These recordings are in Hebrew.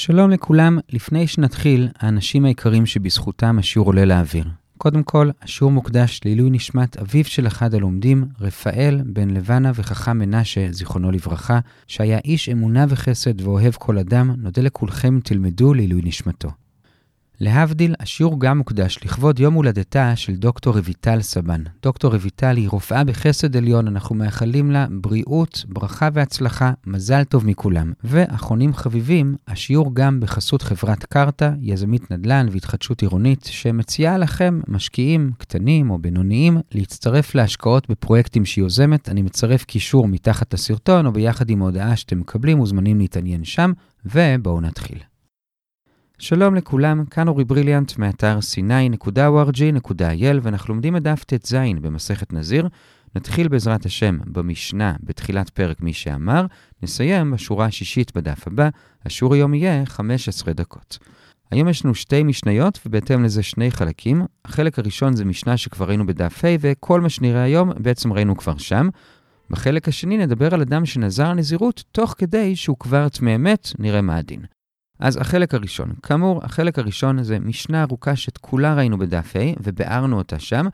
שלום לכולם, לפני שנתחיל, האנשים היקרים שבזכותם השיעור עולה לאוויר. קודם כל, השיעור מוקדש לעילוי נשמת אביו של אחד הלומדים, רפאל, בן לבנה וחכם מנשה, זיכרונו לברכה, שהיה איש אמונה וחסד ואוהב כל אדם, נודה לכולכם תלמדו לעילוי נשמתו. להבדיל, השיעור גם מוקדש לכבוד יום הולדתה של דוקטור רויטל סבן. דוקטור רויטל היא רופאה בחסד עליון, אנחנו מאחלים לה בריאות, ברכה והצלחה, מזל טוב מכולם. ואחרונים חביבים, השיעור גם בחסות חברת קרתא, יזמית נדל"ן והתחדשות עירונית, שמציעה לכם, משקיעים קטנים או בינוניים, להצטרף להשקעות בפרויקטים שהיא יוזמת. אני מצרף קישור מתחת לסרטון או ביחד עם ההודעה שאתם מקבלים, מוזמנים להתעניין שם, ובואו נתחיל. שלום לכולם, כאן אורי בריליאנט מאתר sny.org.il ואנחנו לומדים את דף ט"ז במסכת נזיר. נתחיל בעזרת השם במשנה בתחילת פרק מי שאמר, נסיים בשורה השישית בדף הבא, השיעור היום יהיה 15 דקות. היום יש לנו שתי משניות ובהתאם לזה שני חלקים. החלק הראשון זה משנה שכבר ראינו בדף ה' וכל מה שנראה היום בעצם ראינו כבר שם. בחלק השני נדבר על אדם שנזר נזירות תוך כדי שהוא כבר טמא מת, נראה מה הדין. אז החלק הראשון, כאמור, החלק הראשון זה משנה ארוכה שאת כולה ראינו בדף ה' וביארנו אותה שם.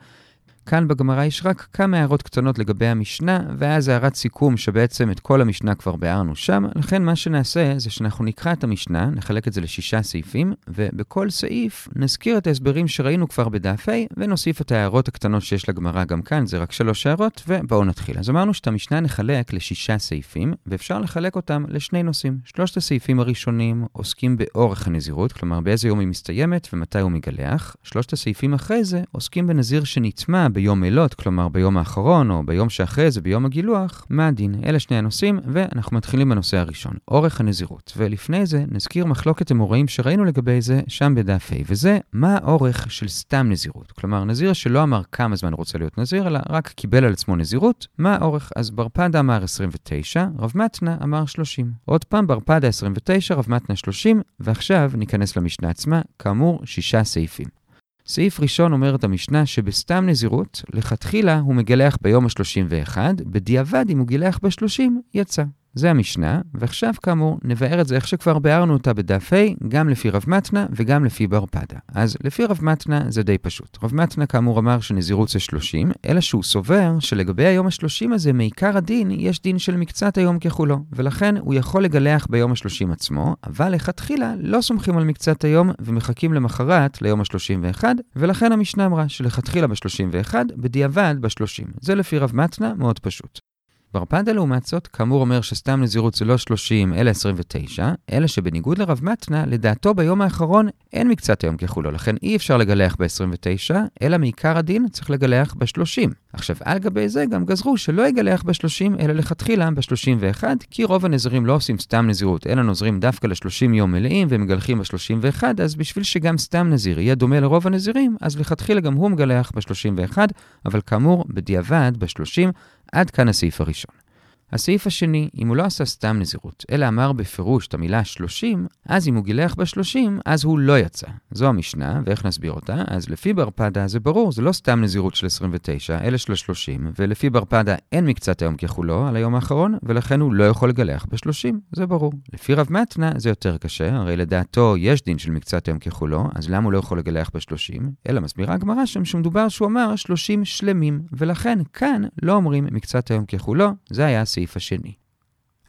כאן בגמרא יש רק כמה הערות קטנות לגבי המשנה, ואז הערת סיכום שבעצם את כל המשנה כבר ביארנו שם. לכן מה שנעשה זה שאנחנו נקרא את המשנה, נחלק את זה לשישה סעיפים, ובכל סעיף נזכיר את ההסברים שראינו כבר בדף ה', ונוסיף את ההערות הקטנות שיש לגמרא גם כאן, זה רק שלוש הערות, ובואו נתחיל. אז אמרנו שאת המשנה נחלק לשישה סעיפים, ואפשר לחלק אותם לשני נושאים. שלושת הסעיפים הראשונים עוסקים באורך הנזירות, כלומר באיזה יום היא מסתיימת ומתי הוא מגלח. שלושת הסעיפים אחרי זה עוסקים בנזיר שנטמע ביום אילות, כלומר ביום האחרון, או ביום שאחרי זה, ביום הגילוח, מה הדין? אלה שני הנושאים, ואנחנו מתחילים בנושא הראשון, אורך הנזירות. ולפני זה, נזכיר מחלוקת אמוראים שראינו לגבי זה שם בדף ה', וזה מה האורך של סתם נזירות. כלומר, נזיר שלא אמר כמה זמן רוצה להיות נזיר, אלא רק קיבל על עצמו נזירות, מה האורך? אז ברפדה אמר 29, רב מתנה אמר 30. עוד פעם, ברפדה 29, רב מתנה 30, ועכשיו ניכנס למשנה עצמה, כאמור, שישה סעיפים. סעיף ראשון אומרת המשנה שבסתם נזירות, לכתחילה הוא מגלח ביום ה-31, בדיעבד אם הוא גילח ב-30, יצא. זה המשנה, ועכשיו כאמור נבאר את זה איך שכבר ביארנו אותה בדף ה', גם לפי רב מתנה וגם לפי בר פדה. אז לפי רב מתנה זה די פשוט. רב מתנה כאמור אמר שנזירות זה 30, אלא שהוא סובר שלגבי היום ה-30 הזה, מעיקר הדין, יש דין של מקצת היום ככולו, ולכן הוא יכול לגלח ביום ה-30 עצמו, אבל לכתחילה לא סומכים על מקצת היום ומחכים למחרת ליום ה-31, ולכן המשנה אמרה שלכתחילה ב-31, בדיעבד ב-30. זה לפי רב מתנה מאוד פשוט. ברפדה לעומת זאת, כאמור אומר שסתם נזירות זה לא 30 אלא 29, אלא שבניגוד לרב מתנה, לדעתו ביום האחרון אין מקצת היום ככולו, לכן אי אפשר לגלח ב-29, אלא מעיקר הדין צריך לגלח ב-30. עכשיו, על גבי זה גם גזרו שלא יגלח ב-30, אלא לכתחילה ב-31, כי רוב הנזירים לא עושים סתם נזירות, אלא נוזרים דווקא ל-30 יום מלאים ומגלחים ב-31, אז בשביל שגם סתם נזיר יהיה דומה לרוב הנזירים, אז לכתחילה גם הוא מגלח ב-31, אבל כאמור, בדיעבד, ב-30, עד כאן הסעיף הראשון. הסעיף השני, אם הוא לא עשה סתם נזירות, אלא אמר בפירוש את המילה 30, אז אם הוא גילח ב-30, אז הוא לא יצא. זו המשנה, ואיך נסביר אותה? אז לפי ברפדה זה ברור, זה לא סתם נזירות של 29, אלא של 30, ולפי ברפדה אין מקצת היום ככולו על היום האחרון, ולכן הוא לא יכול לגלח ב-30, זה ברור. לפי רב מתנה זה יותר קשה, הרי לדעתו יש דין של מקצת היום ככולו, אז למה הוא לא יכול לגלח ב-30? אלא מסבירה הגמרא שם שמדובר שהוא אמר 30 שלמים, ולכן כאן לא אומרים מקצת היום ככולו, זה היה הסעיף השני.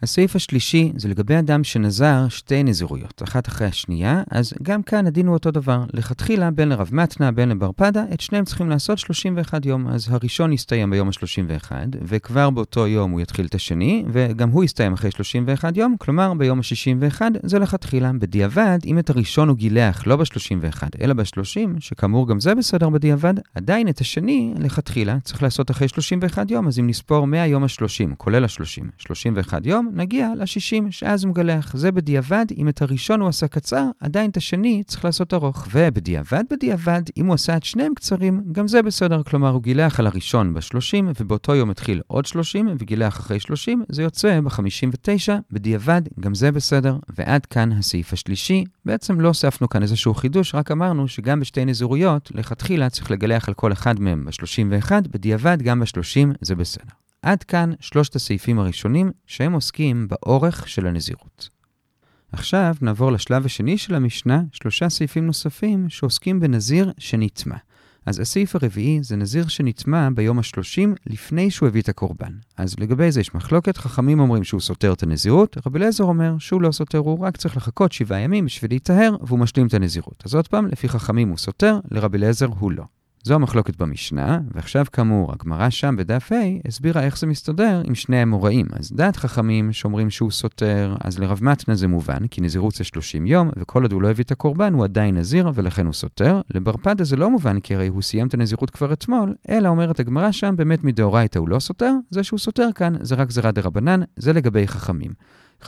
הסעיף השלישי זה לגבי אדם שנזר שתי נזירויות, אחת אחרי השנייה, אז גם כאן הדין הוא אותו דבר. לכתחילה, בין לרב מתנה, בין לבר פדה, את שניהם צריכים לעשות 31 יום. אז הראשון יסתיים ביום ה-31, וכבר באותו יום הוא יתחיל את השני, וגם הוא יסתיים אחרי 31 יום, כלומר ביום ה-61 זה לכתחילה. בדיעבד, אם את הראשון הוא גילח לא ב-31, אלא ב-30, שכאמור גם זה בסדר בדיעבד, עדיין את השני, לכתחילה, צריך לעשות אחרי 31 יום, אז אם נספור מהיום ה-30, כולל ה-30, 31 יום, נגיע ל-60, שאז הוא מגלח. זה בדיעבד, אם את הראשון הוא עשה קצר, עדיין את השני צריך לעשות ארוך. ובדיעבד בדיעבד, אם הוא עשה את שניהם קצרים, גם זה בסדר. כלומר, הוא גילח על הראשון ב-30, ובאותו יום התחיל עוד 30, וגילח אחרי 30, זה יוצא ב-59, בדיעבד, גם זה בסדר. ועד כאן הסעיף השלישי. בעצם לא הוספנו כאן איזשהו חידוש, רק אמרנו שגם בשתי נזירויות, לכתחילה צריך לגלח על כל אחד מהם ב-31, בדיעבד גם ב-30 זה בסדר. עד כאן שלושת הסעיפים הראשונים שהם עוסקים באורך של הנזירות. עכשיו נעבור לשלב השני של המשנה, שלושה סעיפים נוספים שעוסקים בנזיר שנטמע. אז הסעיף הרביעי זה נזיר שנטמע ביום השלושים לפני שהוא הביא את הקורבן. אז לגבי זה יש מחלוקת, חכמים אומרים שהוא סותר את הנזירות, רבי אליעזר אומר שהוא לא סותר, הוא רק צריך לחכות שבעה ימים בשביל להיטהר, והוא משלים את הנזירות. אז עוד פעם, לפי חכמים הוא סותר, לרבי אליעזר הוא לא. זו המחלוקת במשנה, ועכשיו כאמור, הגמרא שם בדף ה' הסבירה איך זה מסתדר עם שני האמוראים. אז דעת חכמים שאומרים שהוא סותר, אז לרב מתנה זה מובן, כי נזירות זה 30 יום, וכל עוד הוא לא הביא את הקורבן, הוא עדיין נזיר, ולכן הוא סותר. לברפדה זה לא מובן, כי הרי הוא סיים את הנזירות כבר אתמול, אלא אומרת הגמרא שם, באמת מדאורייתא הוא לא סותר, זה שהוא סותר כאן, זה רק גזירה דה רבנן, זה לגבי חכמים.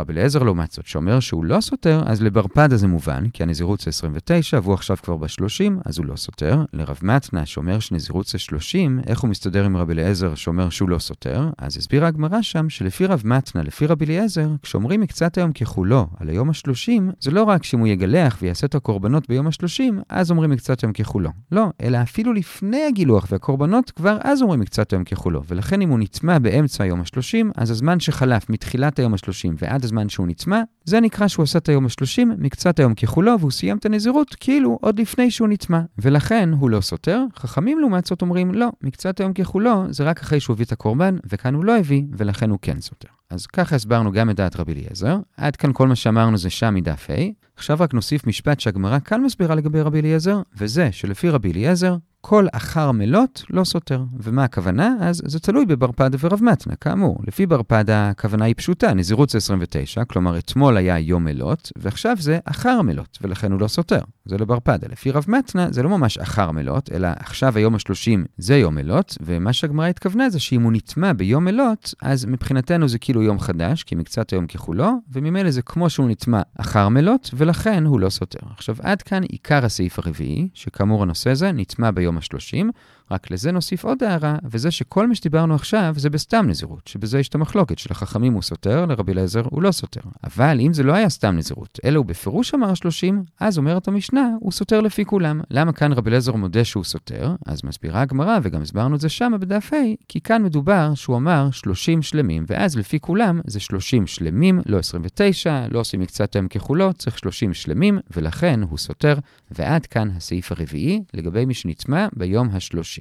רבי אליעזר לעומת זאת, שאומר שהוא לא סותר, אז לברפדה זה מובן, כי הנזירות זה 29, והוא עכשיו כבר ב-30, אז הוא לא סותר. לרב מתנה, שאומר שנזירות זה 30, איך הוא מסתדר עם רבי אליעזר, שאומר שהוא לא סותר? אז הסבירה הגמרא שם, שלפי רב מתנה, לפי רבי אליעזר, כשאומרים מקצת היום ככולו על היום ה-30, זה לא רק שאם הוא יגלח ויעשה את הקורבנות ביום ה-30, אז אומרים מקצת היום ככולו. לא, אלא אפילו לפני הגילוח והקורבנות, כבר אז אומרים מקצת היום ככולו. ולכן אם הוא נטמע באמצע היום ה-30, אז הזמן שחלף מתחילת היום ה-30 ועד עד הזמן שהוא נטמע, זה נקרא שהוא עשה את היום ה-30 מקצת היום ככולו, והוא סיים את הנזירות כאילו עוד לפני שהוא נטמע. ולכן הוא לא סותר. חכמים לעומת זאת אומרים, לא, מקצת היום ככולו זה רק אחרי שהוא הביא את הקורבן, וכאן הוא לא הביא, ולכן הוא כן סותר. אז ככה הסברנו גם את דעת רבי אליעזר. עד כאן כל מה שאמרנו זה שם מדף ה'. עכשיו רק נוסיף משפט שהגמרא כאן מסבירה לגבי רבי אליעזר, וזה שלפי רבי אליעזר, כל אחר מלות לא סותר. ומה הכוונה? אז זה תלוי בברפדה ורב מתנה, כאמור. לפי ברפדה הכוונה היא פשוטה, נזירות זה 29, כלומר אתמול היה יום מלות, ועכשיו זה אחר מלות, ולכן הוא לא סותר. זה לברפדה. לפי רב מתנה זה לא ממש אחר מלות, אלא עכשיו היום ה-30 זה יום מלות, ומה שהגמרא התכוונה זה שאם הוא נטמע ביום מלות, אז מבחינתנו זה כאילו יום חדש, כי מקצת היום ככולו, וממילא זה כמו שהוא נטמע אחר מלות, ולכן הוא לא סותר. עכשיו עד כאן עיקר הסעיף הרביעי, שכאמור הנושא הזה נטמע ביום ה-30, רק לזה נוסיף עוד הערה, וזה שכל מה שדיברנו עכשיו זה בסתם נזירות, שבזה יש את המחלוקת שלחכמים הוא סותר, לרבי אליעזר הוא לא סותר. אבל אם זה לא היה סתם נזירות, אלא הוא בפירוש אמר 30, אז אומרת המשנה, הוא סותר לפי כולם. למה כאן רבי אליעזר מודה שהוא סותר? אז מסבירה הגמרא, וגם הסברנו את זה שם בדף ה', כי כאן מדובר שהוא אמר 30 שלמים, ואז לפי כולם זה 30 שלמים, לא 29, לא עושים מקצת היום ככולו, צריך 30 שלמים, ולכן הוא סותר. ועד כאן הסעיף הרביעי לגבי מי שנטמע ביום ה-30.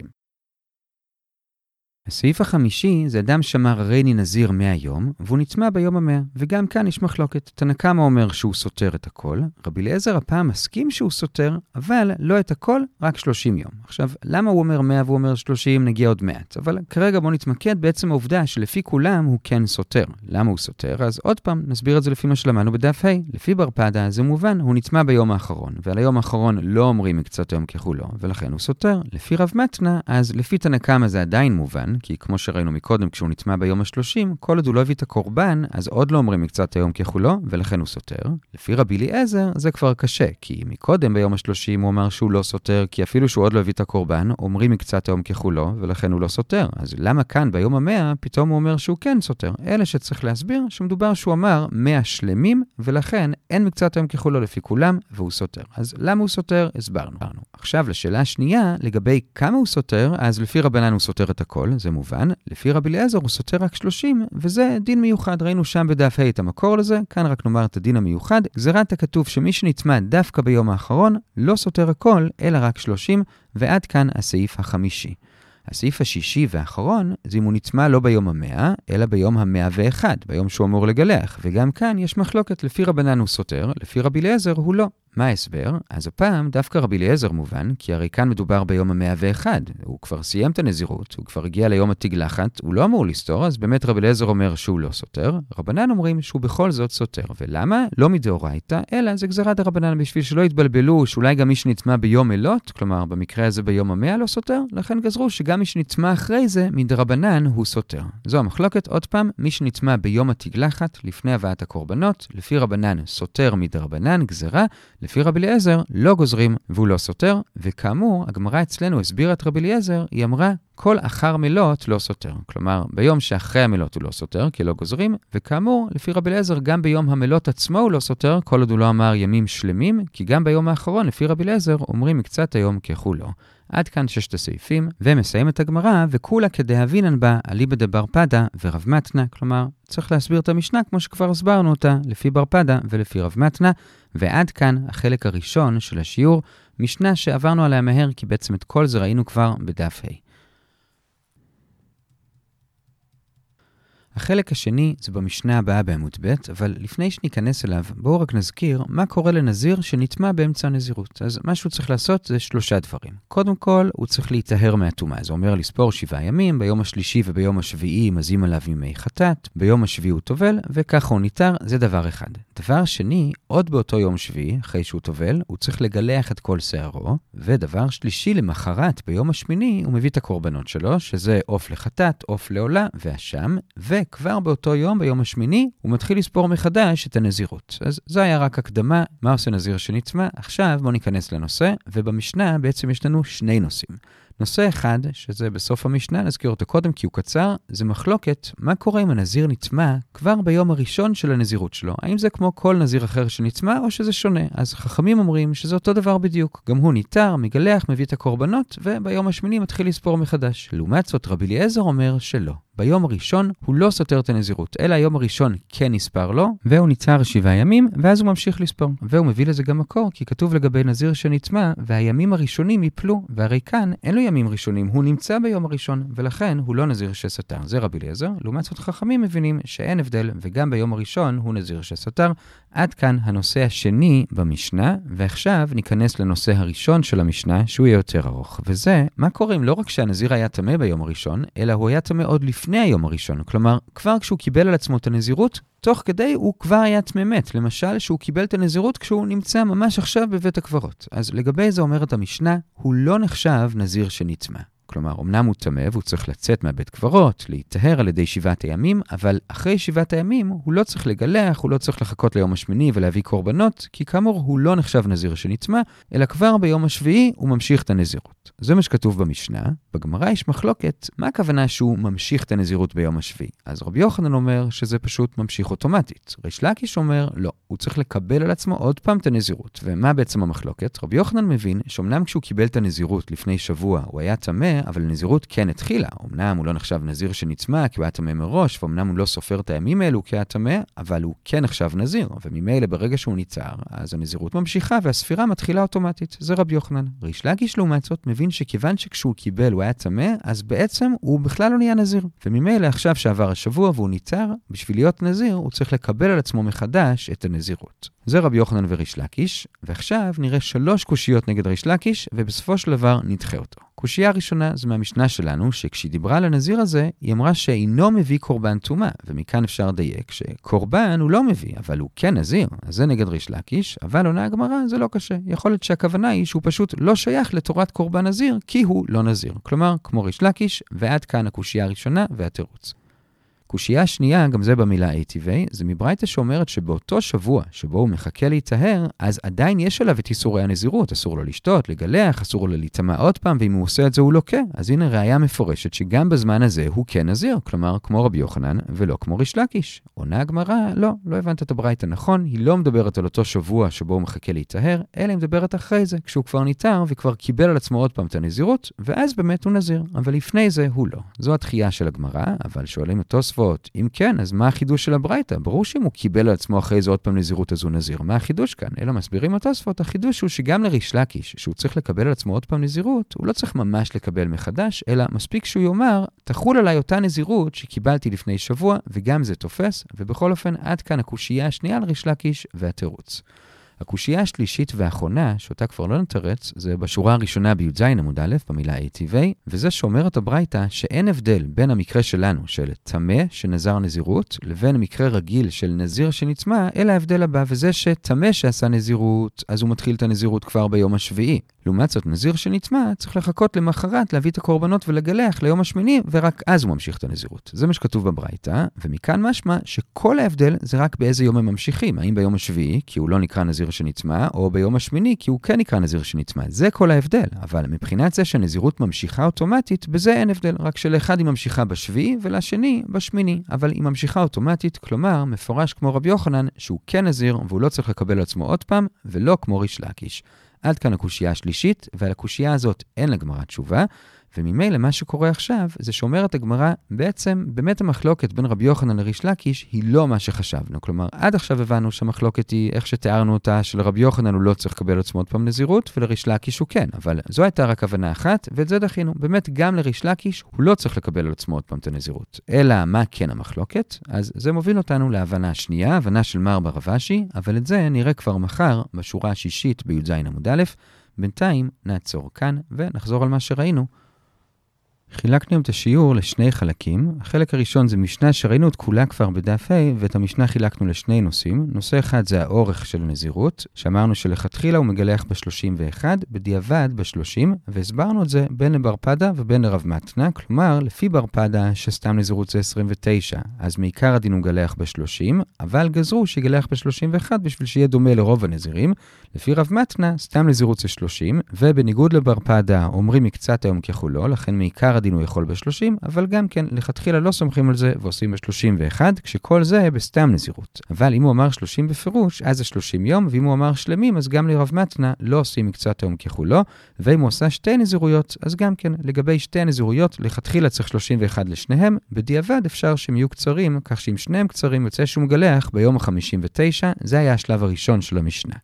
הסעיף החמישי זה אדם שמר רייני נזיר 100 יום, והוא נטמע ביום המאה, וגם כאן יש מחלוקת. תנא קמא אומר שהוא סותר את הכל, רבי אליעזר הפעם מסכים שהוא סותר, אבל לא את הכל, רק 30 יום. עכשיו, למה הוא אומר 100 והוא אומר 30? נגיע עוד מעט. אבל כרגע בואו נתמקד בעצם העובדה שלפי כולם הוא כן סותר. למה הוא סותר? אז עוד פעם, נסביר את זה לפי מה שלמדנו בדף ה'. לפי ברפדה זה מובן, הוא נטמע ביום האחרון, ועל היום האחרון לא אומרים מקצת היום ככולו, ולכן הוא סותר. לפי רב מתנה, אז לפי תנא קמא זה עדיין מובן, כי כמו שראינו מקודם, כשהוא נטמע ביום ה-30, כל עוד הוא לא הביא את הקורבן, אז עוד לא אומרים מקצת היום ככולו, ולכן הוא סותר. לפי רבי אליעזר, זה כבר קשה, כי מקודם ביום ה-30 הוא אמר שהוא לא סותר, כי אפילו שהוא עוד לא הביא את הקורבן, אומרים מקצת היום ככולו, ולכן הוא לא סותר. אז למה כאן, ביום המאה, פתאום הוא אומר שהוא כן סותר? אלא שצריך להסביר שמדובר שהוא אמר 100 שלמים, ולכן אין מקצת היום ככולו לפי כולם, והוא סותר. אז למה הוא סותר? הסברנו. עכשיו, לשאלה השנייה, לגבי כמה הוא סותר, אז לפי רבנן הוא סותר את הכל, זה מובן. לפי רבי אליעזר הוא סותר רק 30, וזה דין מיוחד. ראינו שם בדף ה' את המקור לזה, כאן רק נאמר את הדין המיוחד. גזירת הכתוב שמי שנטמע דווקא ביום האחרון, לא סותר הכל, אלא רק 30, ועד כאן הסעיף החמישי. הסעיף השישי והאחרון זה אם הוא נטמע לא ביום המאה, אלא ביום המאה ואחד, ביום שהוא אמור לגלח. וגם כאן יש מחלוקת, לפי רבנן הוא סותר, לפי רבי אליעזר הוא לא. מה ההסבר? אז הפעם דווקא רבי אליעזר מובן, כי הרי כאן מדובר ביום המאה ואחד. הוא כבר סיים את הנזירות, הוא כבר הגיע ליום התגלחת, הוא לא אמור לסתור, אז באמת רבי אליעזר אומר שהוא לא סותר. רבנן אומרים שהוא בכל זאת סותר. ולמה? לא מדאורייתא, אלא זה גזירת דרבנן בשביל שלא יתבלבלו, שאולי גם מי שנטמע ביום אלות, כלומר במקרה הזה ביום המאה לא סותר, לכן גזרו שגם מי שנטמע אחרי זה, מדרבנן הוא סותר. זו המחלוקת, עוד פעם, מי שנטמע ביום התגלחת, לפני הבאת הקורבנות, לפי רבנן סותר מדרבנן, גזירה, לפי רבי אליעזר, לא גוזרים והוא לא סותר, וכאמור, הגמרא אצלנו הסבירה את רבי אליעזר, היא אמרה, כל אחר מלות לא סותר. כלומר, ביום שאחרי המלות הוא לא סותר, כי לא גוזרים, וכאמור, לפי רבי אליעזר, גם ביום המלות עצמו הוא לא סותר, כל עוד הוא לא אמר ימים שלמים, כי גם ביום האחרון, לפי רבי אליעזר, אומרים מקצת היום ככולו. עד כאן ששת הסעיפים, ומסיים את הגמרא, וכולה כדהבינן בה אליבא דבר פדה ורב מתנה, כלומר, צריך להסביר את המשנה כמו שכבר הסברנו אותה, לפי בר פדה ולפי רב מתנה, ועד כאן החלק הראשון של השיעור, משנה שעברנו עליה מהר, כי בעצם את כל זה ראינו כבר בדף ה'. החלק השני זה במשנה הבאה בעמוד ב', אבל לפני שניכנס אליו, בואו רק נזכיר מה קורה לנזיר שנטמע באמצע הנזירות. אז מה שהוא צריך לעשות זה שלושה דברים. קודם כל, הוא צריך להיטהר מהטומאה. זה אומר לספור שבעה ימים, ביום השלישי וביום השביעי מזים עליו ימי חטאת, ביום השביעי הוא טובל, וככה הוא ניטר, זה דבר אחד. דבר שני, עוד באותו יום שביעי, אחרי שהוא טובל, הוא צריך לגלח את כל שערו, ודבר שלישי, למחרת, ביום השמיני, הוא מביא את הקורבנות שלו, שזה עוף לחטאת, עוף לעולה ואשם, ו... וכבר באותו יום, ביום השמיני, הוא מתחיל לספור מחדש את הנזירות. אז זו היה רק הקדמה, מה עושה נזיר שנצמא. עכשיו בואו ניכנס לנושא, ובמשנה בעצם יש לנו שני נושאים. נושא אחד, שזה בסוף המשנה, נזכיר אותו קודם כי הוא קצר, זה מחלוקת מה קורה אם הנזיר נטמע כבר ביום הראשון של הנזירות שלו. האם זה כמו כל נזיר אחר שנטמע או שזה שונה? אז חכמים אומרים שזה אותו דבר בדיוק. גם הוא ניתר, מגלח, מביא את הקורבנות, וביום השמיני מתחיל לספור מחדש. לעומת זאת, רבי אליעזר אומר שלא. ביום הראשון הוא לא סותר את הנזירות, אלא היום הראשון כן נספר לו, והוא ניצר שבעה ימים, ואז הוא ממשיך לספור. והוא מביא לזה גם מקור, כי כתוב לגבי נזיר שנטמע, והימים הראשונים יפלו, והרי כאן אין לו ימים ראשונים, הוא נמצא ביום הראשון, ולכן הוא לא נזיר שסתר. זה רבי אליעזר. לעומת זאת חכמים מבינים שאין הבדל, וגם ביום הראשון הוא נזיר שסתר. עד כאן הנושא השני במשנה, ועכשיו ניכנס לנושא הראשון של המשנה, שהוא יהיה יותר ארוך. וזה, מה קורה אם לא רק שהנזיר היה טמא ביום הראשון, אלא הוא היה טמא עוד לפני היום הראשון. כלומר, כבר כשהוא קיבל על עצמו את הנזירות, תוך כדי הוא כבר היה טמא מת. למשל, שהוא קיבל את הנזירות כשהוא נמצא ממש עכשיו בבית הקברות. אז לגבי זה אומרת המשנה, הוא לא נחשב נזיר שנטמא. כלומר, אמנם הוא טמא והוא צריך לצאת מהבית קברות, להיטהר על ידי שבעת הימים, אבל אחרי שבעת הימים הוא לא צריך לגלח, הוא לא צריך לחכות ליום השמיני ולהביא קורבנות, כי כאמור הוא לא נחשב נזיר שנטמא, אלא כבר ביום השביעי הוא ממשיך את הנזירות. זה מה שכתוב במשנה. בגמרא יש מחלוקת, מה הכוונה שהוא ממשיך את הנזירות ביום השביעי? אז רבי יוחנן אומר שזה פשוט ממשיך אוטומטית. ריש לקיש אומר, לא, הוא צריך לקבל על עצמו עוד פעם את הנזירות. ומה בעצם המחלוקת? רבי יוחנן מבין שאומנם כשהוא קיבל את הנזירות לפני שבוע הוא היה טמא, אבל נזירות כן התחילה. אמנם הוא לא נחשב נזיר שנצמא, כי הוא היה טמא מראש, ואומנם הוא לא סופר את הימים האלו כי היה טמא, אבל הוא כן נחשב נזיר, וממילא ברגע שהוא ניצר, אז הנזירות ממשיכה והספירה מתחילה אוטומטית. זה רבי יוחנן. ריש לגיש לעומת זאת מבין שכיוון שכשהוא קיבל הוא היה טמא, אז בעצם הוא בכלל לא נהיה נזיר. וממילא עכשיו שעבר השבוע והוא ניצר, בשביל להיות נזיר הוא צריך לקבל על עצמו מחדש את הנזירות. זה רבי יוחנן וריש לקיש, ועכשיו נראה שלוש קושיות נגד ריש לקיש, ובסופו של דבר נדחה אותו. קושייה ראשונה זה מהמשנה שלנו, שכשהיא דיברה על הנזיר הזה, היא אמרה שאינו מביא קורבן טומאה, ומכאן אפשר לדייק שקורבן הוא לא מביא, אבל הוא כן נזיר. אז זה נגד ריש לקיש, אבל עונה הגמרא זה לא קשה. יכול להיות שהכוונה היא שהוא פשוט לא שייך לתורת קורבן נזיר, כי הוא לא נזיר. כלומר, כמו ריש לקיש, ועד כאן הקושייה הראשונה והתירוץ. קושייה שנייה, גם זה במילה ATV, זה מברייתא שאומרת שבאותו שבוע שבו הוא מחכה להיטהר, אז עדיין יש עליו את איסורי הנזירות, אסור לו לשתות, לגלח, אסור לו להיטמע עוד פעם, ואם הוא עושה את זה הוא לוקה. אז הנה ראיה מפורשת שגם בזמן הזה הוא כן נזיר, כלומר כמו רבי יוחנן ולא כמו ריש לקיש. עונה הגמרא, לא, לא הבנת את הברייתא נכון, היא לא מדברת על אותו שבוע שבו הוא מחכה להיטהר, אלא היא מדברת אחרי זה, כשהוא כבר ניטר וכבר קיבל על עצמו עוד פעם את הנזירות, ואז באמת הוא נזיר, אבל לפני זה הוא לא. זו התחייה של הגמרא, אבל שואלים את תוספות, אם כן, אז מה החידוש של הברייתא? ברור שאם הוא קיבל על עצמו אחרי זה עוד פעם נזירות אז הוא נזיר. מה החידוש כאן? אלא מסבירים התוספות, החידוש הוא שגם לריש לקיש, שהוא צריך לקבל על עצמו עוד פעם נזירות, הוא לא צריך ממש לקבל מחדש, אלא מספיק שהוא יאמר, תחול עליי אותה נזירות שקיבלתי לפני שבוע, וגם זה תופס, ובכל אופן, עד כאן הקושייה השנייה על ריש לקיש והתירוץ. הקושייה השלישית והאחרונה, שאותה כבר לא נתרץ, זה בשורה הראשונה בי"ז עמוד א', במילה ATV, וזה שאומרת הברייתא שאין הבדל בין המקרה שלנו, של טמא שנזר נזירות, לבין מקרה רגיל של נזיר שנצמא, אלא ההבדל הבא, וזה שטמא שעשה נזירות, אז הוא מתחיל את הנזירות כבר ביום השביעי. לעומת זאת, נזיר שנטמע צריך לחכות למחרת להביא את הקורבנות ולגלח ליום השמיני, ורק אז הוא ממשיך את הנזירות. זה מה שכתוב בברייתא, ומכאן משמע שכל ההבדל זה רק באיזה יום הם ממשיכים. האם ביום השביעי, כי הוא לא נקרא נזיר נזיר שנצמא, או ביום השמיני כי הוא כן נקרא נזיר שנצמא. זה כל ההבדל. אבל מבחינת זה שהנזירות ממשיכה אוטומטית, בזה אין הבדל, רק שלאחד היא ממשיכה בשביעי ולשני בשמיני. אבל היא ממשיכה אוטומטית, כלומר, מפורש כמו רבי יוחנן, שהוא כן נזיר והוא לא צריך לקבל על עצמו עוד פעם, ולא כמו ריש לקיש. עד כאן הקושייה השלישית, ועל הקושייה הזאת אין לגמרא תשובה. וממילא מה שקורה עכשיו, זה שאומרת הגמרא, בעצם באמת המחלוקת בין רבי יוחנן לריש לקיש היא לא מה שחשבנו. כלומר, עד עכשיו הבנו שהמחלוקת היא, איך שתיארנו אותה, שלרבי יוחנן הוא לא צריך לקבל עצמו עוד פעם נזירות, ולריש לקיש הוא כן. אבל זו הייתה רק הבנה אחת, ואת זה דחינו. באמת, גם לריש לקיש הוא לא צריך לקבל על עצמו עוד פעם את הנזירות. אלא מה כן המחלוקת? אז זה מוביל אותנו להבנה השנייה, הבנה של מר ברבשי, אבל את זה נראה כבר מחר, בשורה השישית בי"ז עמוד א'. בינתיים נעצור כאן ונחזור על מה שראינו. חילקנו את השיעור לשני חלקים. החלק הראשון זה משנה שראינו את כולה כבר בדף ה', ואת המשנה חילקנו לשני נושאים. נושא אחד זה האורך של הנזירות, שאמרנו שלכתחילה הוא מגלח ב-31, בדיעבד ב-30, והסברנו את זה בין לבר פדה ובין לרב מתנה, כלומר, לפי בר פדה שסתם נזירות זה 29, אז מעיקר הדין הוא מגלח ב-30, אבל גזרו שיגלח ב-31 בשביל שיהיה דומה לרוב הנזירים. לפי רב מתנה, סתם נזירות זה 30, ובניגוד לבר פדה, אומרים מקצת היום ככולו, לכן מעיקר הדין הוא יכול ב-30, אבל גם כן, לכתחילה לא סומכים על זה ועושים ב-31, כשכל זה בסתם נזירות. אבל אם הוא אמר 30 בפירוש, אז זה 30 יום, ואם הוא אמר שלמים, אז גם לרב מתנה לא עושים מקצת היום ככולו, ואם הוא עשה שתי נזירויות, אז גם כן, לגבי שתי הנזירויות, לכתחילה צריך 31 לשניהם, בדיעבד אפשר שהם יהיו קצרים, כך שאם שניהם קצרים יוצא שהוא מגלח ביום ה-59, זה היה השלב הראשון של המשנה.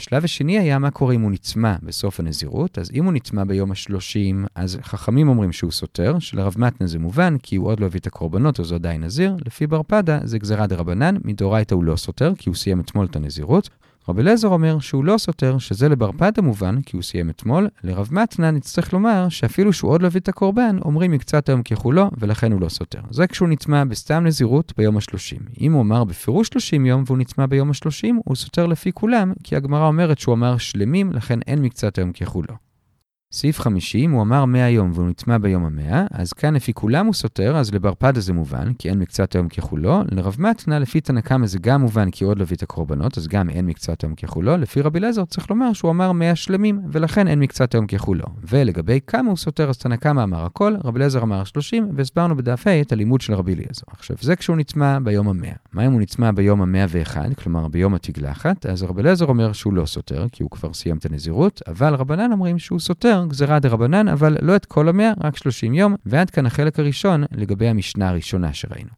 השלב השני היה מה קורה אם הוא נצמא בסוף הנזירות, אז אם הוא נצמא ביום ה-30, אז חכמים אומרים שהוא סותר, שלרב מתנה זה מובן, כי הוא עוד לא הביא את הקורבנות, אז הוא עדיין נזיר. לפי בר פדה זה גזירה דה רבנן, מדאורייתא הוא לא סותר, כי הוא סיים אתמול את הנזירות. רבי אליעזר אומר שהוא לא סותר, שזה לבר פדה מובן, כי הוא סיים אתמול. לרב מתנה נצטרך לומר שאפילו שהוא עוד לא הביא את הקורבן, אומרים מקצת היום ככולו, ולכן הוא לא סותר. זה כשהוא נצמא בסתם נזירות ביום ה-30. אם הוא אמר בפירוש 30 יום והוא נצמא ביום ה-30, הוא סותר לפי כולם, כי הגמרא אומרת שהוא אמר שלמים, לכן אין מקצת היום ככולו. סעיף 50, הוא אמר 100 יום והוא נטמע ביום המאה, אז כאן לפי כולם הוא סותר, אז לבר פדה זה מובן, כי אין מקצת היום ככולו. לרב מתנה, לפי תנא קמא זה גם מובן, כי עוד לא הביא את הקורבנות, אז גם אין מקצת היום ככולו. לפי רבי אליעזר צריך לומר שהוא אמר 100 שלמים, ולכן אין מקצת היום ככולו. ולגבי כמה הוא סותר, אז תנא קמא אמר הכל, רבי אליעזר אמר 30, והסברנו בדף ה' את הלימוד של רבי אליעזר. עכשיו, זה כשהוא נטמע ביום המאה. מה אם הוא נטמע ביום המאה ואחד, כלומר ביום התגלחת? אז רבי אליעזר אומר שהוא לא סותר, כי הוא כבר סיים את הנזירות, אבל רבנן אומרים שהוא סותר, גזירה דרבנן, אבל לא את כל המאה, רק 30 יום, ועד כאן החלק הראשון לגבי המשנה הראשונה שראינו.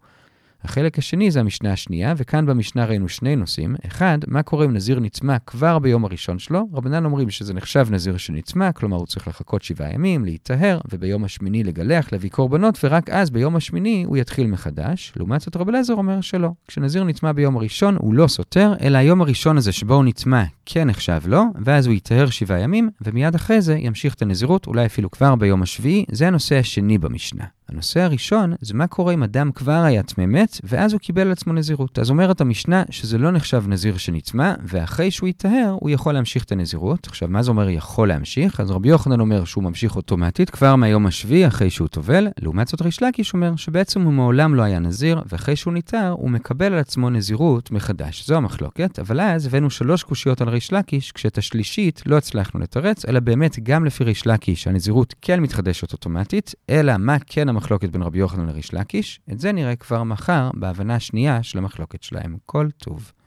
החלק השני זה המשנה השנייה, וכאן במשנה ראינו שני נושאים. אחד, מה קורה אם נזיר נצמא כבר ביום הראשון שלו? רבנן אומרים שזה נחשב נזיר שנצמא, כלומר הוא צריך לחכות שבעה ימים, להיטהר, וביום השמיני לגלח, להביא קורבנות, ורק אז ביום השמיני הוא יתחיל מחדש. לעומת זאת רב אליעזר אומר שלא. כשנזיר נצמא ביום הראשון הוא לא סותר, אלא היום הראשון הזה שבו הוא נצמא כן נחשב לו, ואז הוא יטהר שבעה ימים, ומיד אחרי זה ימשיך את הנזירות, אולי אפילו כבר ביום השביעי. זה הנושא השני במשנה. הנושא הראשון זה מה קורה אם אדם כבר היה טמא מת, ואז הוא קיבל על עצמו נזירות. אז אומרת המשנה שזה לא נחשב נזיר שנטמא, ואחרי שהוא יטהר, הוא יכול להמשיך את הנזירות. עכשיו, מה זה אומר יכול להמשיך? אז רבי יוחנן אומר שהוא ממשיך אוטומטית כבר מהיום השביעי אחרי שהוא טובל. לעומת זאת ריש לקיש אומר שבעצם הוא מעולם לא היה נזיר, ואחרי שהוא ניטר, הוא מקבל על עצמו נזירות מחדש. זו המחלוקת, אבל אז הבאנו שלוש קושיות על ריש לקיש, כשאת השלישית לא הצלחנו לתרץ, אלא באמת גם לפי ריש לקיש הנזירות כן מתחדשת אוטומטית, אלא מה כן המחלוקת בין רבי יוחנן לריש לקיש, את זה נראה כבר מחר בהבנה השנייה של המחלוקת שלהם. כל טוב.